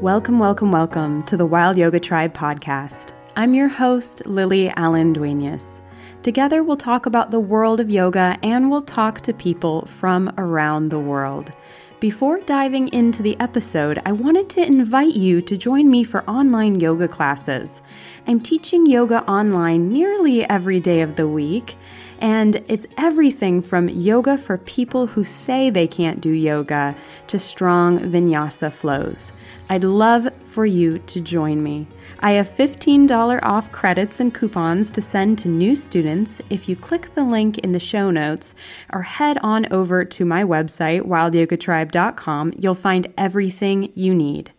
Welcome, welcome, welcome to the Wild Yoga Tribe podcast. I'm your host, Lily Allen Duenas. Together, we'll talk about the world of yoga and we'll talk to people from around the world. Before diving into the episode, I wanted to invite you to join me for online yoga classes. I'm teaching yoga online nearly every day of the week, and it's everything from yoga for people who say they can't do yoga to strong vinyasa flows. I'd love for you to join me. I have $15 off credits and coupons to send to new students if you click the link in the show notes or head on over to my website, wildyogatribe.com. You'll find everything you need.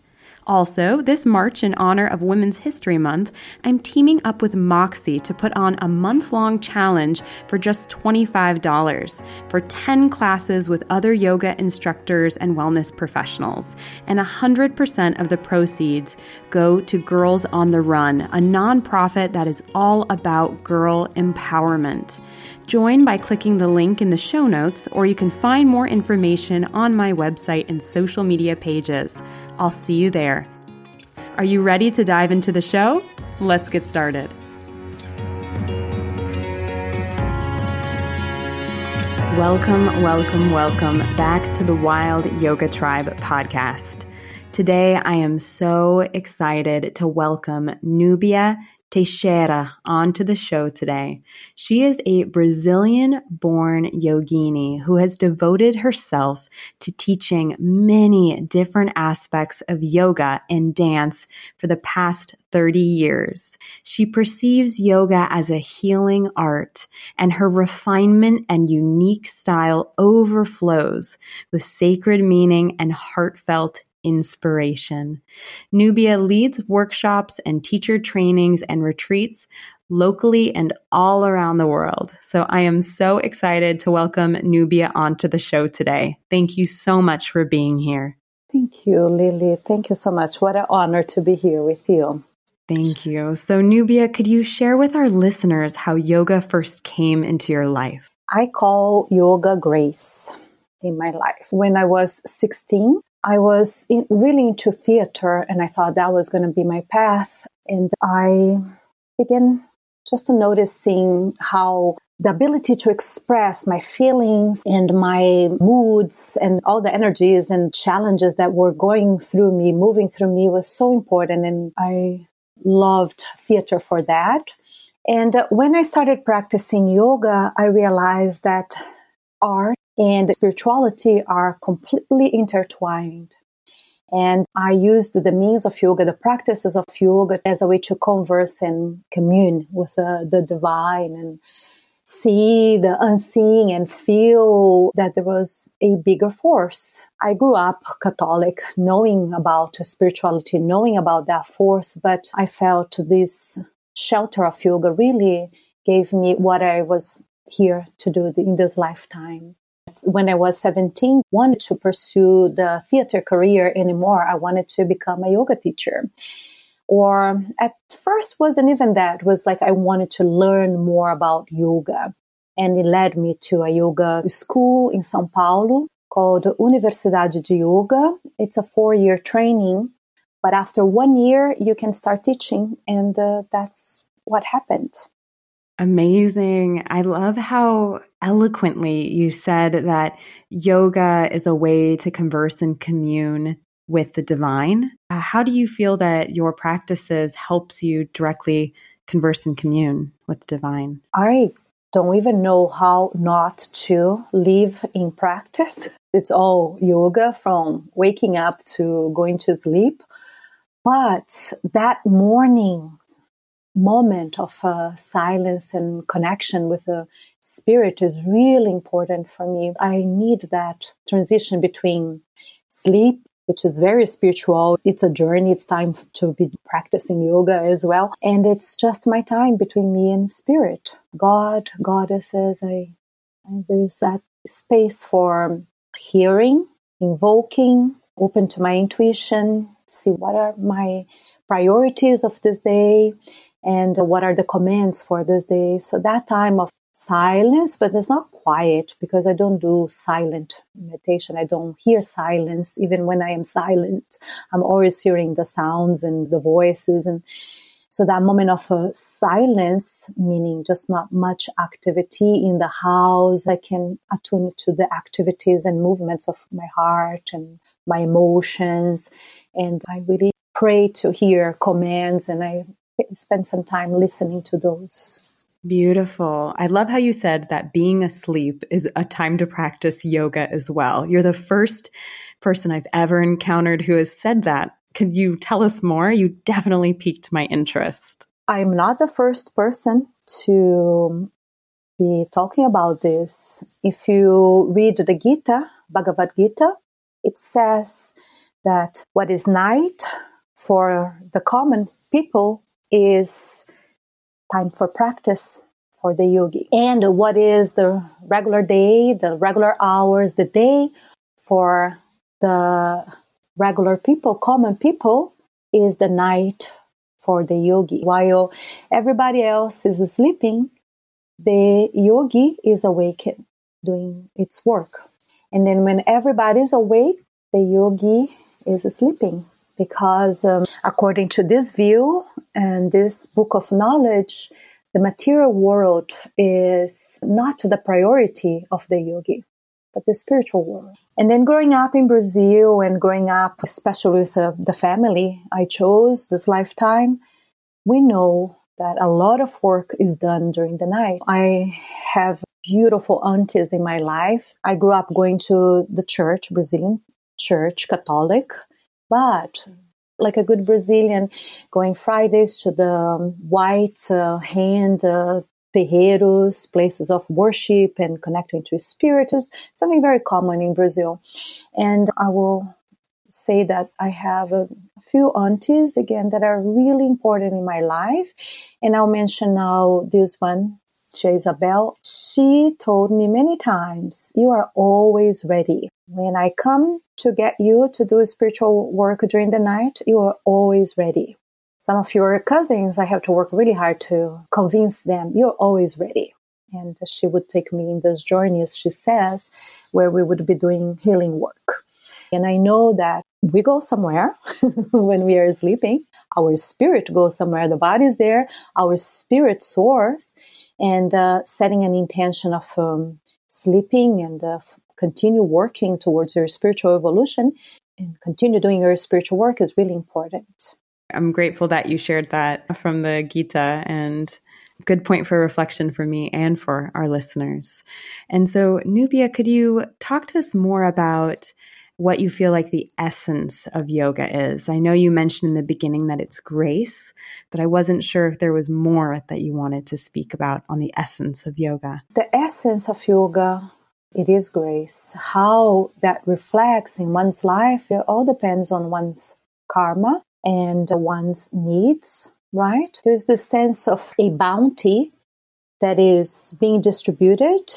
Also, this March, in honor of Women's History Month, I'm teaming up with Moxie to put on a month long challenge for just $25 for 10 classes with other yoga instructors and wellness professionals. And 100% of the proceeds go to Girls on the Run, a nonprofit that is all about girl empowerment. Join by clicking the link in the show notes, or you can find more information on my website and social media pages. I'll see you there. Are you ready to dive into the show? Let's get started. Welcome, welcome, welcome back to the Wild Yoga Tribe podcast. Today, I am so excited to welcome Nubia Teixeira onto the show today. She is a Brazilian born yogini who has devoted herself to teaching many different aspects of yoga and dance for the past 30 years. She perceives yoga as a healing art, and her refinement and unique style overflows with sacred meaning and heartfelt inspiration. Nubia leads workshops and teacher trainings and retreats locally and all around the world. So I am so excited to welcome Nubia onto the show today. Thank you so much for being here. Thank you, Lily. Thank you so much. What an honor to be here with you. Thank you. So, Nubia, could you share with our listeners how yoga first came into your life? I call yoga grace in my life. When I was 16, I was in, really into theater and I thought that was going to be my path. And I began just noticing how the ability to express my feelings and my moods and all the energies and challenges that were going through me, moving through me was so important. And I loved theater for that. And when I started practicing yoga, I realized that art and spirituality are completely intertwined. And I used the means of yoga, the practices of yoga, as a way to converse and commune with the, divine and see the unseen and feel that there was a bigger force. I grew up Catholic, knowing about spirituality, knowing about that force, but I felt this shelter of yoga really gave me what I was here to do in this lifetime when I was 17, wanted to pursue the theater career anymore. I wanted to become a yoga teacher. Or at first wasn't even that, it was like I wanted to learn more about yoga. And it led me to a yoga school in Sao Paulo called Universidade de Yoga. It's a four year training, but after one year, you can start teaching. And uh, that's what happened. Amazing. I love how eloquently you said that yoga is a way to converse and commune with the divine. Uh, how do you feel that your practices helps you directly converse and commune with the divine? I don't even know how not to live in practice. It's all yoga from waking up to going to sleep. But that morning moment of uh, silence and connection with the spirit is really important for me. I need that transition between sleep, which is very spiritual. It's a journey. It's time to be practicing yoga as well. And it's just my time between me and spirit. God, goddesses, I, I there's that space for hearing, invoking, open to my intuition, see what are my priorities of this day and what are the commands for this day. So that time of silence, but it's not quiet because I don't do silent meditation. I don't hear silence. Even when I am silent, I'm always hearing the sounds and the voices. And so that moment of uh, silence, meaning just not much activity in the house, I can attune to the activities and movements of my heart and my emotions. And I really pray to hear commands and I spend some time listening to those. Beautiful. I love how you said that being asleep is a time to practice yoga as well. You're the first person I've ever encountered who has said that. Could you tell us more? You definitely piqued my interest. I'm not the first person to be talking about this. If you read the Gita, Bhagavad Gita, it says that what is night for the common people is time for practice for the yogi. And what is the regular day, the regular hours, the day for the regular people, common people, is the night for the yogi. While everybody else is sleeping, the yogi is awake doing its work. And then when everybody is awake, the yogi is sleeping because um, according to this view and this book of knowledge, the material world is not the priority of the yogi, but the spiritual world. And then growing up in Brazil and growing up, especially with uh, the family I chose this lifetime, we know that a lot of work is done during the night. I have beautiful aunties in my life. I grew up going to the church, Brazilian church, Catholic, but like a good Brazilian, going Fridays to the um, white uh, hand uh, terreiros, places of worship and connecting to spirit is something very common in Brazil. And I will say that I have a few aunties again that are really important in my life. And I'll mention now this one Isabel, she told me many times, You are always ready. When I come to get you to do spiritual work during the night, you are always ready. Some of your cousins, I have to work really hard to convince them, You're always ready. And she would take me in this journey, as she says, where we would be doing healing work. And I know that we go somewhere when we are sleeping. Our spirit goes somewhere. The body is there. Our spirit soars and uh, setting an intention of um, sleeping and uh, continue working towards your spiritual evolution and continue doing your spiritual work is really important. I'm grateful that you shared that from the Gita and good point for reflection for me and for our listeners. And so, Nubia, could you talk to us more about what you feel like the essence of yoga is. I know you mentioned in the beginning that it's grace, but I wasn't sure if there was more that you wanted to speak about on the essence of yoga. The essence of yoga, it is grace. How that reflects in one's life, it all depends on one's karma and one's needs, right? There's this sense of a bounty that is being distributed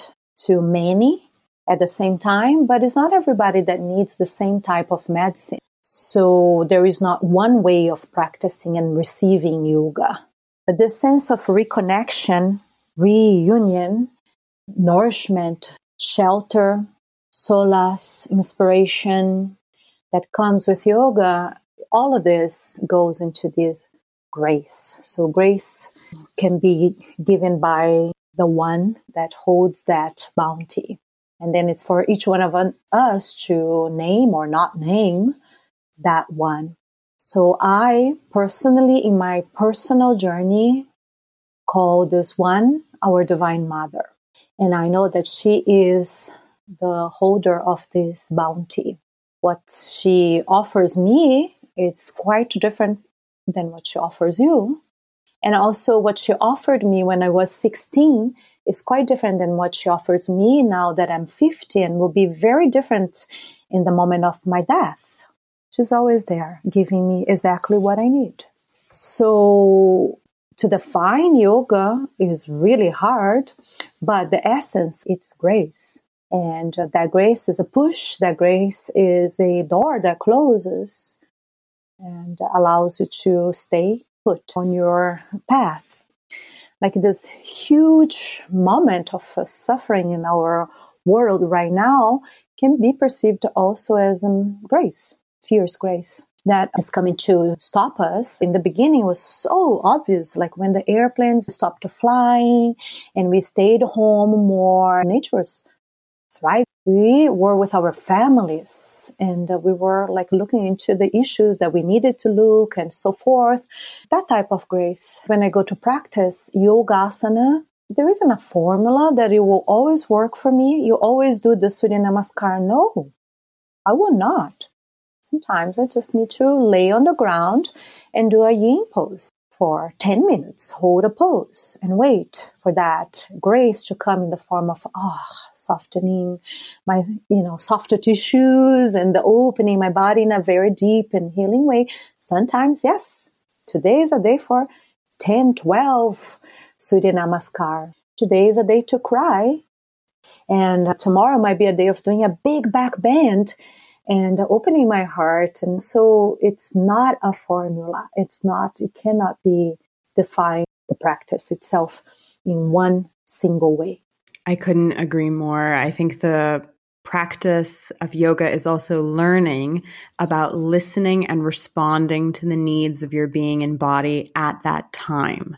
to many at the same time, but it's not everybody that needs the same type of medicine. So there is not one way of practicing and receiving yoga. But this sense of reconnection, reunion, nourishment, shelter, solace, inspiration that comes with yoga, all of this goes into this grace. So grace can be given by the one that holds that bounty. And then it's for each one of us to name or not name that one. So I personally, in my personal journey, call this one our Divine Mother. And I know that she is the holder of this bounty. What she offers me is quite different than what she offers you. And also what she offered me when I was 16 is quite different than what she offers me now that I'm 50 and will be very different in the moment of my death. She's always there giving me exactly what I need. So to define yoga is really hard, but the essence, it's grace. And that grace is a push, that grace is a door that closes and allows you to stay put on your path like this huge moment of uh, suffering in our world right now can be perceived also as um, grace, fierce grace that is coming to stop us. In the beginning was so obvious, like when the airplanes stopped flying and we stayed home more, nature was thriving. We were with our families and we were like looking into the issues that we needed to look and so forth. That type of grace. When I go to practice yogasana, there isn't a formula that it will always work for me. You always do the Surya Namaskar. No, I will not. Sometimes I just need to lay on the ground and do a yin pose for 10 minutes, hold a pose and wait for that grace to come in the form of, ah, oh, softening my, you know, softer tissues and the opening my body in a very deep and healing way. Sometimes, yes, today is a day for 10, 12 Surya Namaskar. Today is a day to cry. And tomorrow might be a day of doing a big back bend and opening my heart. And so it's not a formula. It's not, it cannot be defined, the practice itself in one single way. I couldn't agree more. I think the practice of yoga is also learning about listening and responding to the needs of your being and body at that time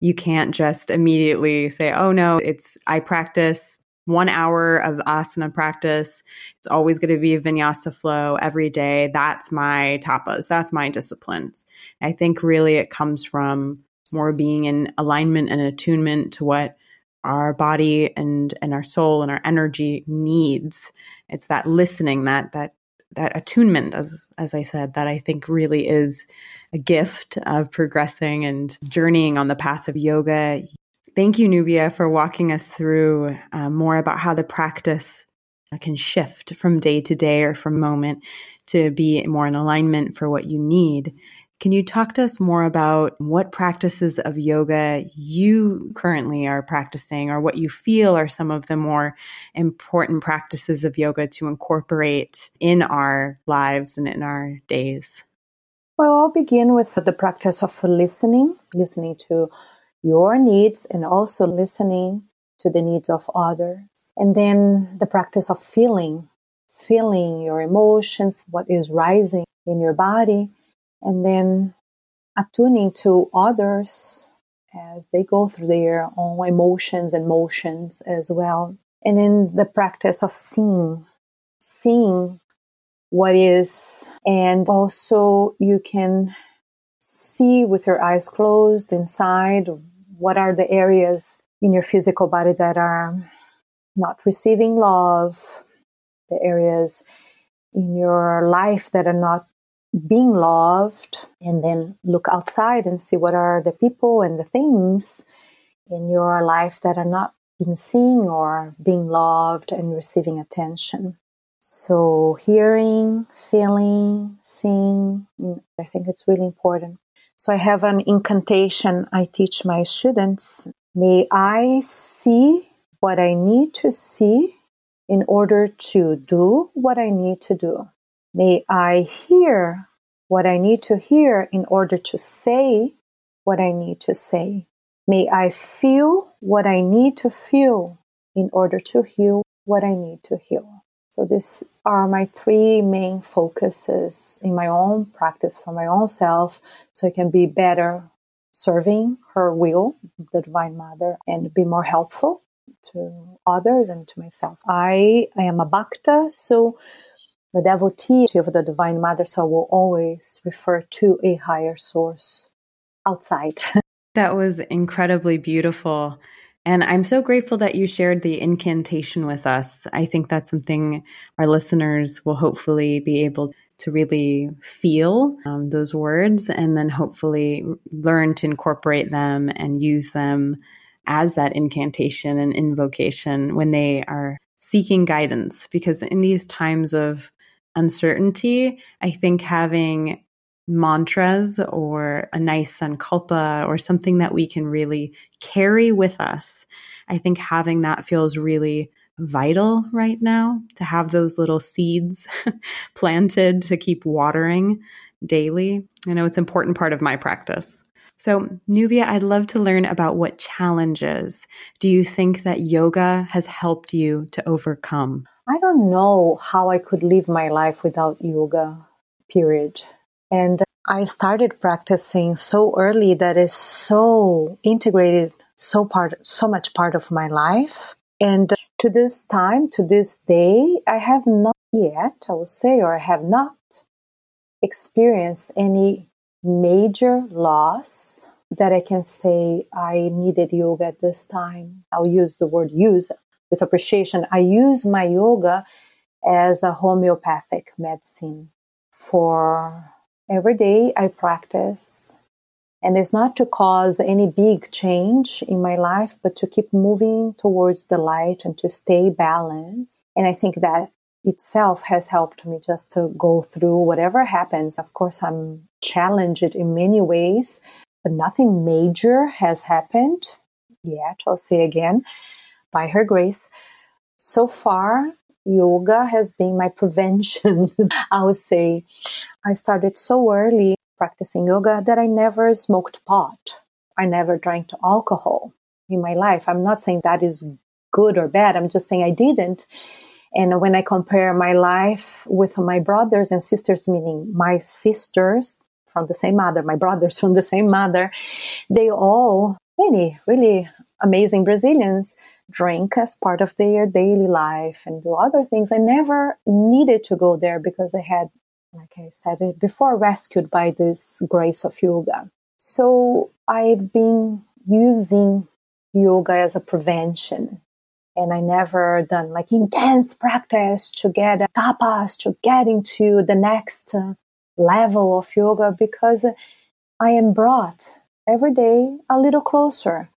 you can't just immediately say, oh no, it's, I practice one hour of asana practice. It's always going to be a vinyasa flow every day. That's my tapas. That's my disciplines. I think really it comes from more being in alignment and attunement to what our body and and our soul and our energy needs. It's that listening, that that that attunement, as as I said, that I think really is a gift of progressing and journeying on the path of yoga. Thank you, Nubia, for walking us through uh, more about how the practice can shift from day to day or from moment to be more in alignment for what you need. Can you talk to us more about what practices of yoga you currently are practicing or what you feel are some of the more important practices of yoga to incorporate in our lives and in our days? Well, I'll begin with the practice of listening, listening to your needs and also listening to the needs of others. And then the practice of feeling, feeling your emotions, what is rising in your body, and then attuning to others as they go through their own emotions and motions as well. And then the practice of seeing, seeing what is, and also you can see with your eyes closed inside what are the areas in your physical body that are not receiving love, the areas in your life that are not being loved, and then look outside and see what are the people and the things in your life that are not being seen or being loved and receiving attention. So, hearing, feeling, seeing, Mm, I think it's really important. So, I have an incantation I teach my students. May I see what I need to see in order to do what I need to do. May I hear what I need to hear in order to say what I need to say. May I feel what I need to feel in order to heal what I need to heal. So these are my three main focuses in my own practice for my own self so I can be better serving her will, the Divine Mother, and be more helpful to others and to myself. I, I am a Bhakta, so the devotee of the Divine Mother, so I will always refer to a higher source outside. that was incredibly beautiful. And I'm so grateful that you shared the incantation with us. I think that's something our listeners will hopefully be able to really feel um, those words and then hopefully learn to incorporate them and use them as that incantation and invocation when they are seeking guidance. Because in these times of uncertainty, I think having mantras or a nice sankalpa or something that we can really carry with us. I think having that feels really vital right now to have those little seeds planted to keep watering daily. I know it's an important part of my practice. So, Nubia, I'd love to learn about what challenges do you think that yoga has helped you to overcome? I don't know how I could live my life without yoga, period. And I started practicing so early that is so integrated, so part, so much part of my life. And to this time, to this day, I have not yet, I would say, or I have not experienced any major loss that I can say I needed yoga at this time. I'll use the word use with appreciation. I use my yoga as a homeopathic medicine for every day I practice. And it's not to cause any big change in my life, but to keep moving towards the light and to stay balanced. And I think that itself has helped me just to go through whatever happens. Of course, I'm challenged in many ways, but nothing major has happened yet. I'll say again, by her grace. So far, yoga has been my prevention. I would say I started so early practicing yoga that I never smoked pot. I never drank alcohol in my life. I'm not saying that is good or bad. I'm just saying I didn't. And when I compare my life with my brothers and sisters, meaning my sisters from the same mother, my brothers from the same mother, they all, many really amazing Brazilians, drink as part of their daily life and do other things. I never needed to go there because I had, like I said it before, rescued by this grace of yoga. So I've been using yoga as a prevention. And I never done like intense practice to get tapas, to get into the next level of yoga because I am brought every day a little closer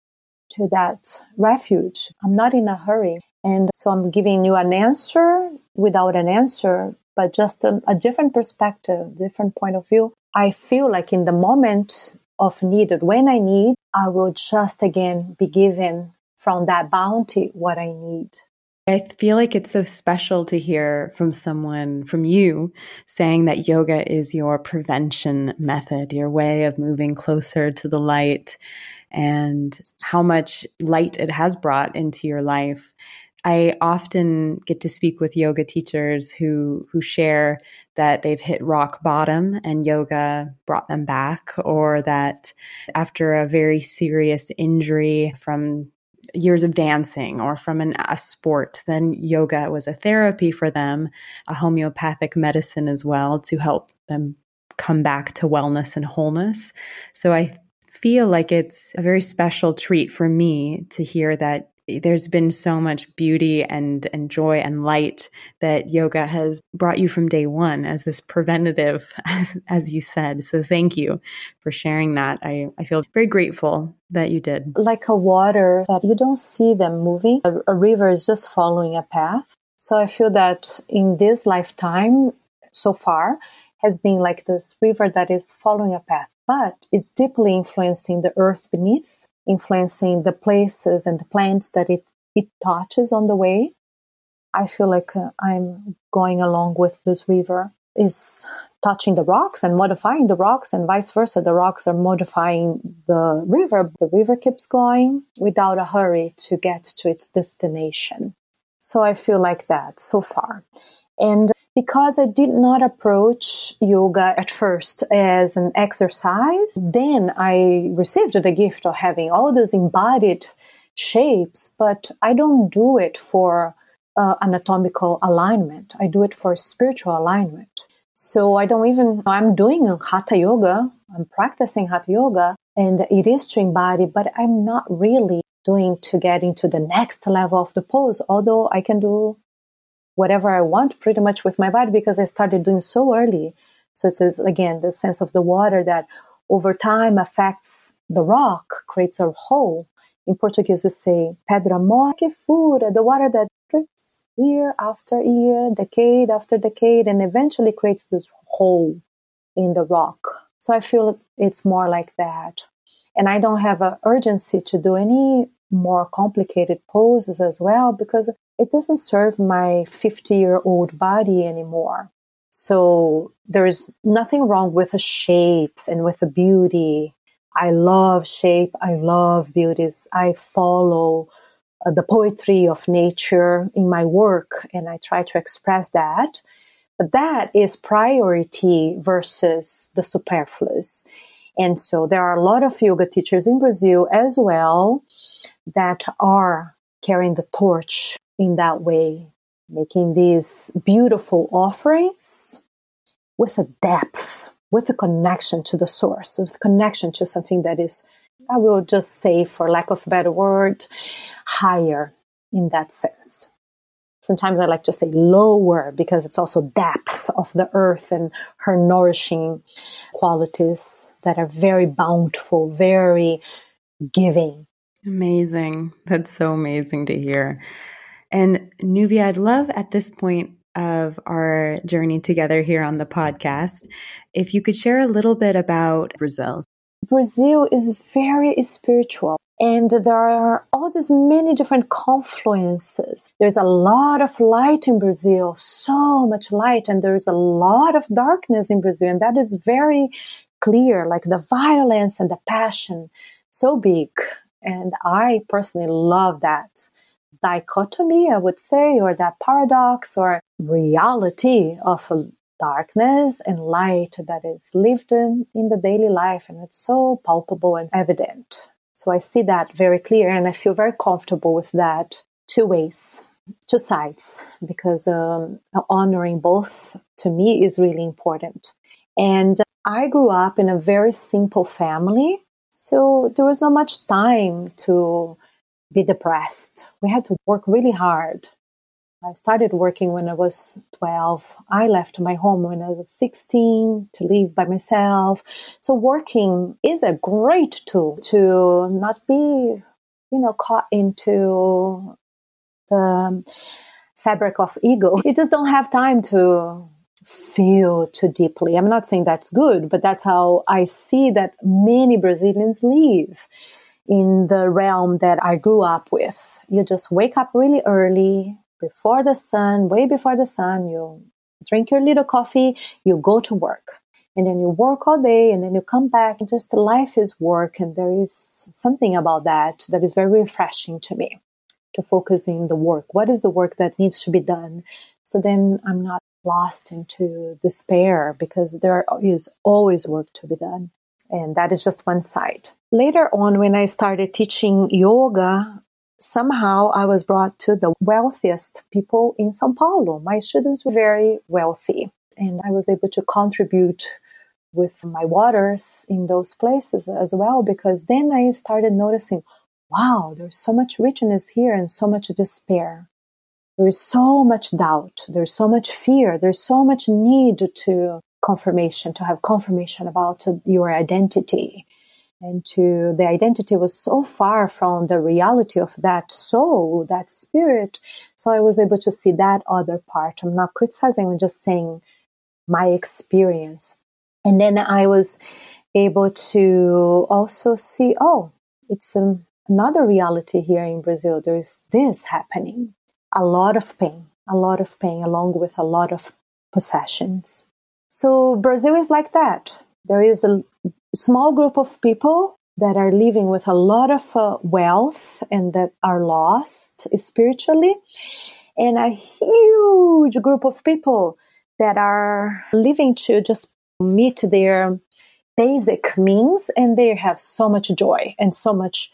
to that refuge. I'm not in a hurry. And so I'm giving you an answer without an answer, but just a, a different perspective, different point of view. I feel like in the moment of need, when I need, I will just again be given from that bounty what I need. I feel like it's so special to hear from someone, from you, saying that yoga is your prevention method, your way of moving closer to the light and how much light it has brought into your life. I often get to speak with yoga teachers who who share that they've hit rock bottom and yoga brought them back or that after a very serious injury from years of dancing or from an, a sport, then yoga was a therapy for them, a homeopathic medicine as well to help them come back to wellness and wholeness. So I feel like it's a very special treat for me to hear that there's been so much beauty and, and joy and light that yoga has brought you from day one as this preventative, as, as, you said. So thank you for sharing that. I, I feel very grateful that you did. Like a water that you don't see them moving, a, a river is just following a path. So I feel that in this lifetime so far has been like this river that is following a path but is deeply influencing the earth beneath, influencing the places and the plants that it, it touches on the way. I feel like uh, I'm going along with this river is touching the rocks and modifying the rocks and vice versa. The rocks are modifying the river. The river keeps going without a hurry to get to its destination. So I feel like that so far. And because I did not approach yoga at first as an exercise, then I received the gift of having all these embodied shapes, but I don't do it for uh, anatomical alignment. I do it for spiritual alignment. So I don't even, I'm doing hatha yoga, I'm practicing hatha yoga, and it is to embody, but I'm not really doing to get into the next level of the pose, although I can do whatever I want pretty much with my body because I started doing so early. So it's again the sense of the water that over time affects the rock, creates a hole. In Portuguese, we say pedra mole que fura, the water that drips year after year, decade after decade, and eventually creates this hole in the rock. So I feel it's more like that. And I don't have an urgency to do any more complicated poses as well because it doesn't serve my 50 year old body anymore. So there is nothing wrong with the shapes and with the beauty I love shape. I love beauties. I follow uh, the poetry of nature in my work and I try to express that. But that is priority versus the superfluous. And so there are a lot of yoga teachers in Brazil as well that are carrying the torch in that way, making these beautiful offerings with a depth, with a connection to the source, with connection to something that is, I will just say, for lack of a better word, higher in that sense. Sometimes I like to say lower because it's also depth of the earth and her nourishing qualities that are very bountiful, very giving. Amazing. That's so amazing to hear. And Nubia, I'd love at this point of our journey together here on the podcast if you could share a little bit about Brazil. Brazil is very spiritual. And there are all these many different confluences. There's a lot of light in Brazil, so much light, and there's a lot of darkness in Brazil, and that is very clear, like the violence and the passion, so big. And I personally love that dichotomy, I would say, or that paradox or reality of darkness and light that is lived in, in the daily life. And it's so palpable and evident. So I see that very clear and I feel very comfortable with that two ways, two sides, because um, honoring both to me is really important. And I grew up in a very simple family. So there was not much time to be depressed. We had to work really hard I started working when I was 12. I left my home when I was 16 to live by myself. So working is a great tool to not be, you know, caught into the fabric of ego. You just don't have time to feel too deeply. I'm not saying that's good, but that's how I see that many Brazilians live in the realm that I grew up with. You just wake up really early, before the sun, way before the sun, you drink your little coffee, you go to work. And then you work all day and then you come back and just life is work. And there is something about that that is very refreshing to me to focus in the work. What is the work that needs to be done? So then I'm not lost into despair because there is always work to be done. And that is just one side. Later on, when I started teaching yoga, somehow I was brought to the wealthiest people in Sao Paulo. My students were very wealthy, and I was able to contribute with my waters in those places as well because then I started noticing wow, there's so much richness here and so much despair. There is so much doubt, there's so much fear, there's so much need to confirmation, to have confirmation about your identity and to the identity was so far from the reality of that soul, that spirit. So I was able to see that other part. I'm not criticizing, I'm just saying my experience. And then I was able to also see, oh, it's um, another reality here in Brazil. There's this happening. A lot of pain, a lot of pain, along with a lot of possessions. So Brazil is like that. There is a small group of people that are living with a lot of uh, wealth and that are lost spiritually, and a huge group of people that are living to just meet their basic means and they have so much joy and so much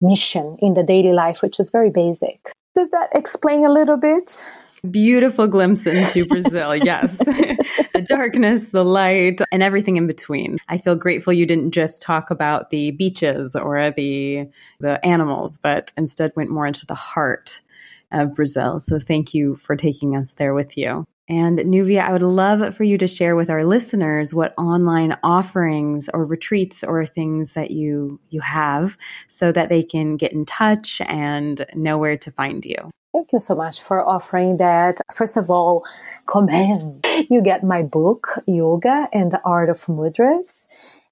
mission in the daily life, which is very basic. Does that explain a little bit? Beautiful glimpse into Brazil. yes. the darkness, the light, and everything in between. I feel grateful you didn't just talk about the beaches or the the animals, but instead went more into the heart of Brazil. So thank you for taking us there with you. And Nubia, I would love for you to share with our listeners what online offerings or retreats or things that you you have so that they can get in touch and know where to find you. Thank you so much for offering that. First of all, comment. You get my book, Yoga and the Art of Mudras.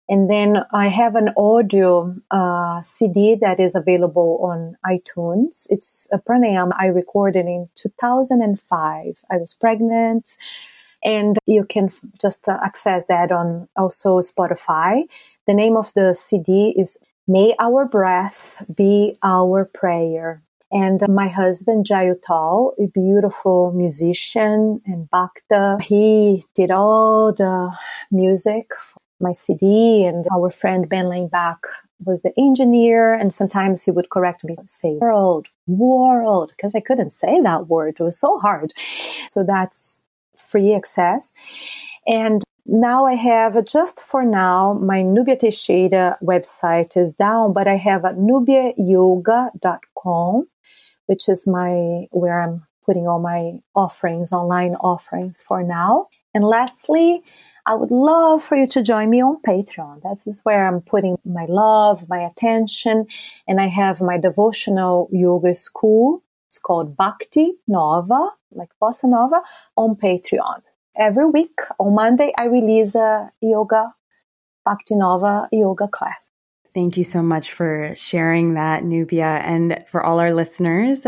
And then I have an audio uh, CD that is available on iTunes. It's a pranayama I recorded in 2005. I was pregnant. And you can just uh, access that on also Spotify. The name of the CD is May Our Breath Be Our Prayer. And my husband, Jai Uttal, a beautiful musician and Bhakta, he did all the music for my CD and our friend Ben Leinbach was the engineer and sometimes he would correct me say world world because i couldn't say that word it was so hard. So that's free access. And now I have just for now my Nubia Teixeira website is down, but I have a nubiayoga.com, which is my where I'm putting all my offerings, online offerings for now. And lastly, I would love for you to join me on Patreon. This is where I'm putting my love, my attention, and I have my devotional yoga school. It's called Bhakti Nova, like Bossa Nova, on Patreon. Every week on Monday, I release a yoga, Bhakti Nova yoga class. Thank you so much for sharing that, Nubia. And for all our listeners,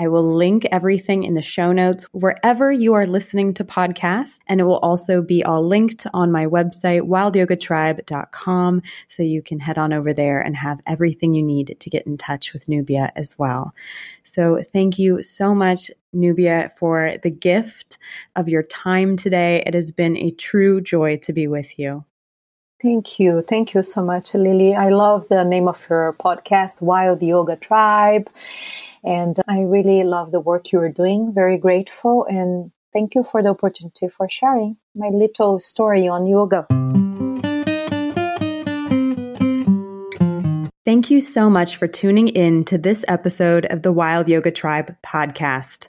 I will link everything in the show notes wherever you are listening to podcasts. And it will also be all linked on my website, wildyogatribe.com. So you can head on over there and have everything you need to get in touch with Nubia as well. So thank you so much, Nubia, for the gift of your time today. It has been a true joy to be with you. Thank you. Thank you so much, Lily. I love the name of your podcast, Wild Yoga Tribe. And I really love the work you are doing. Very grateful. And thank you for the opportunity for sharing my little story on yoga. Thank you so much for tuning in to this episode of the Wild Yoga Tribe podcast.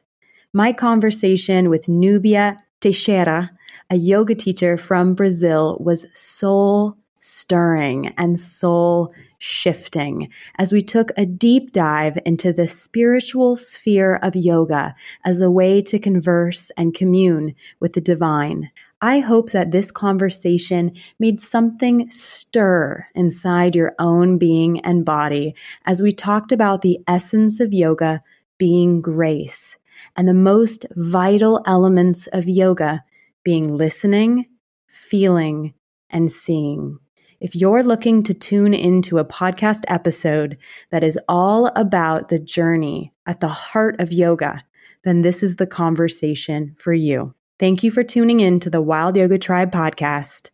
My conversation with Nubia Teixeira, a yoga teacher from Brazil, was soul stirring and soul shifting as we took a deep dive into the spiritual sphere of yoga as a way to converse and commune with the divine. I hope that this conversation made something stir inside your own being and body as we talked about the essence of yoga being grace and the most vital elements of yoga being listening, feeling, and seeing. If you're looking to tune into a podcast episode that is all about the journey at the heart of yoga, then this is the conversation for you. Thank you for tuning in to the Wild Yoga Tribe podcast.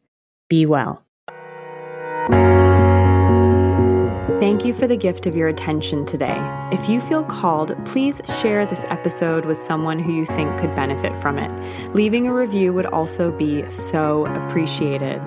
Be well. Thank you for the gift of your attention today. If you feel called, please share this episode with someone who you think could benefit from it. Leaving a review would also be so appreciated.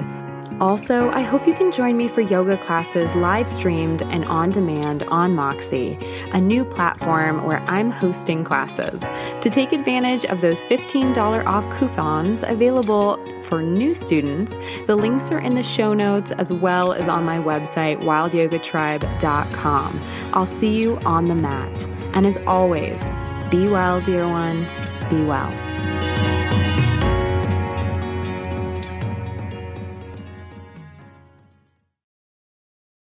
Also, I hope you can join me for yoga classes live streamed and on demand on Moxie, a new platform where I'm hosting classes. To take advantage of those $15 off coupons available for new students, the links are in the show notes as well as on my website, wildyogatribe.com. I'll see you on the mat. And as always, be well, dear one, be well.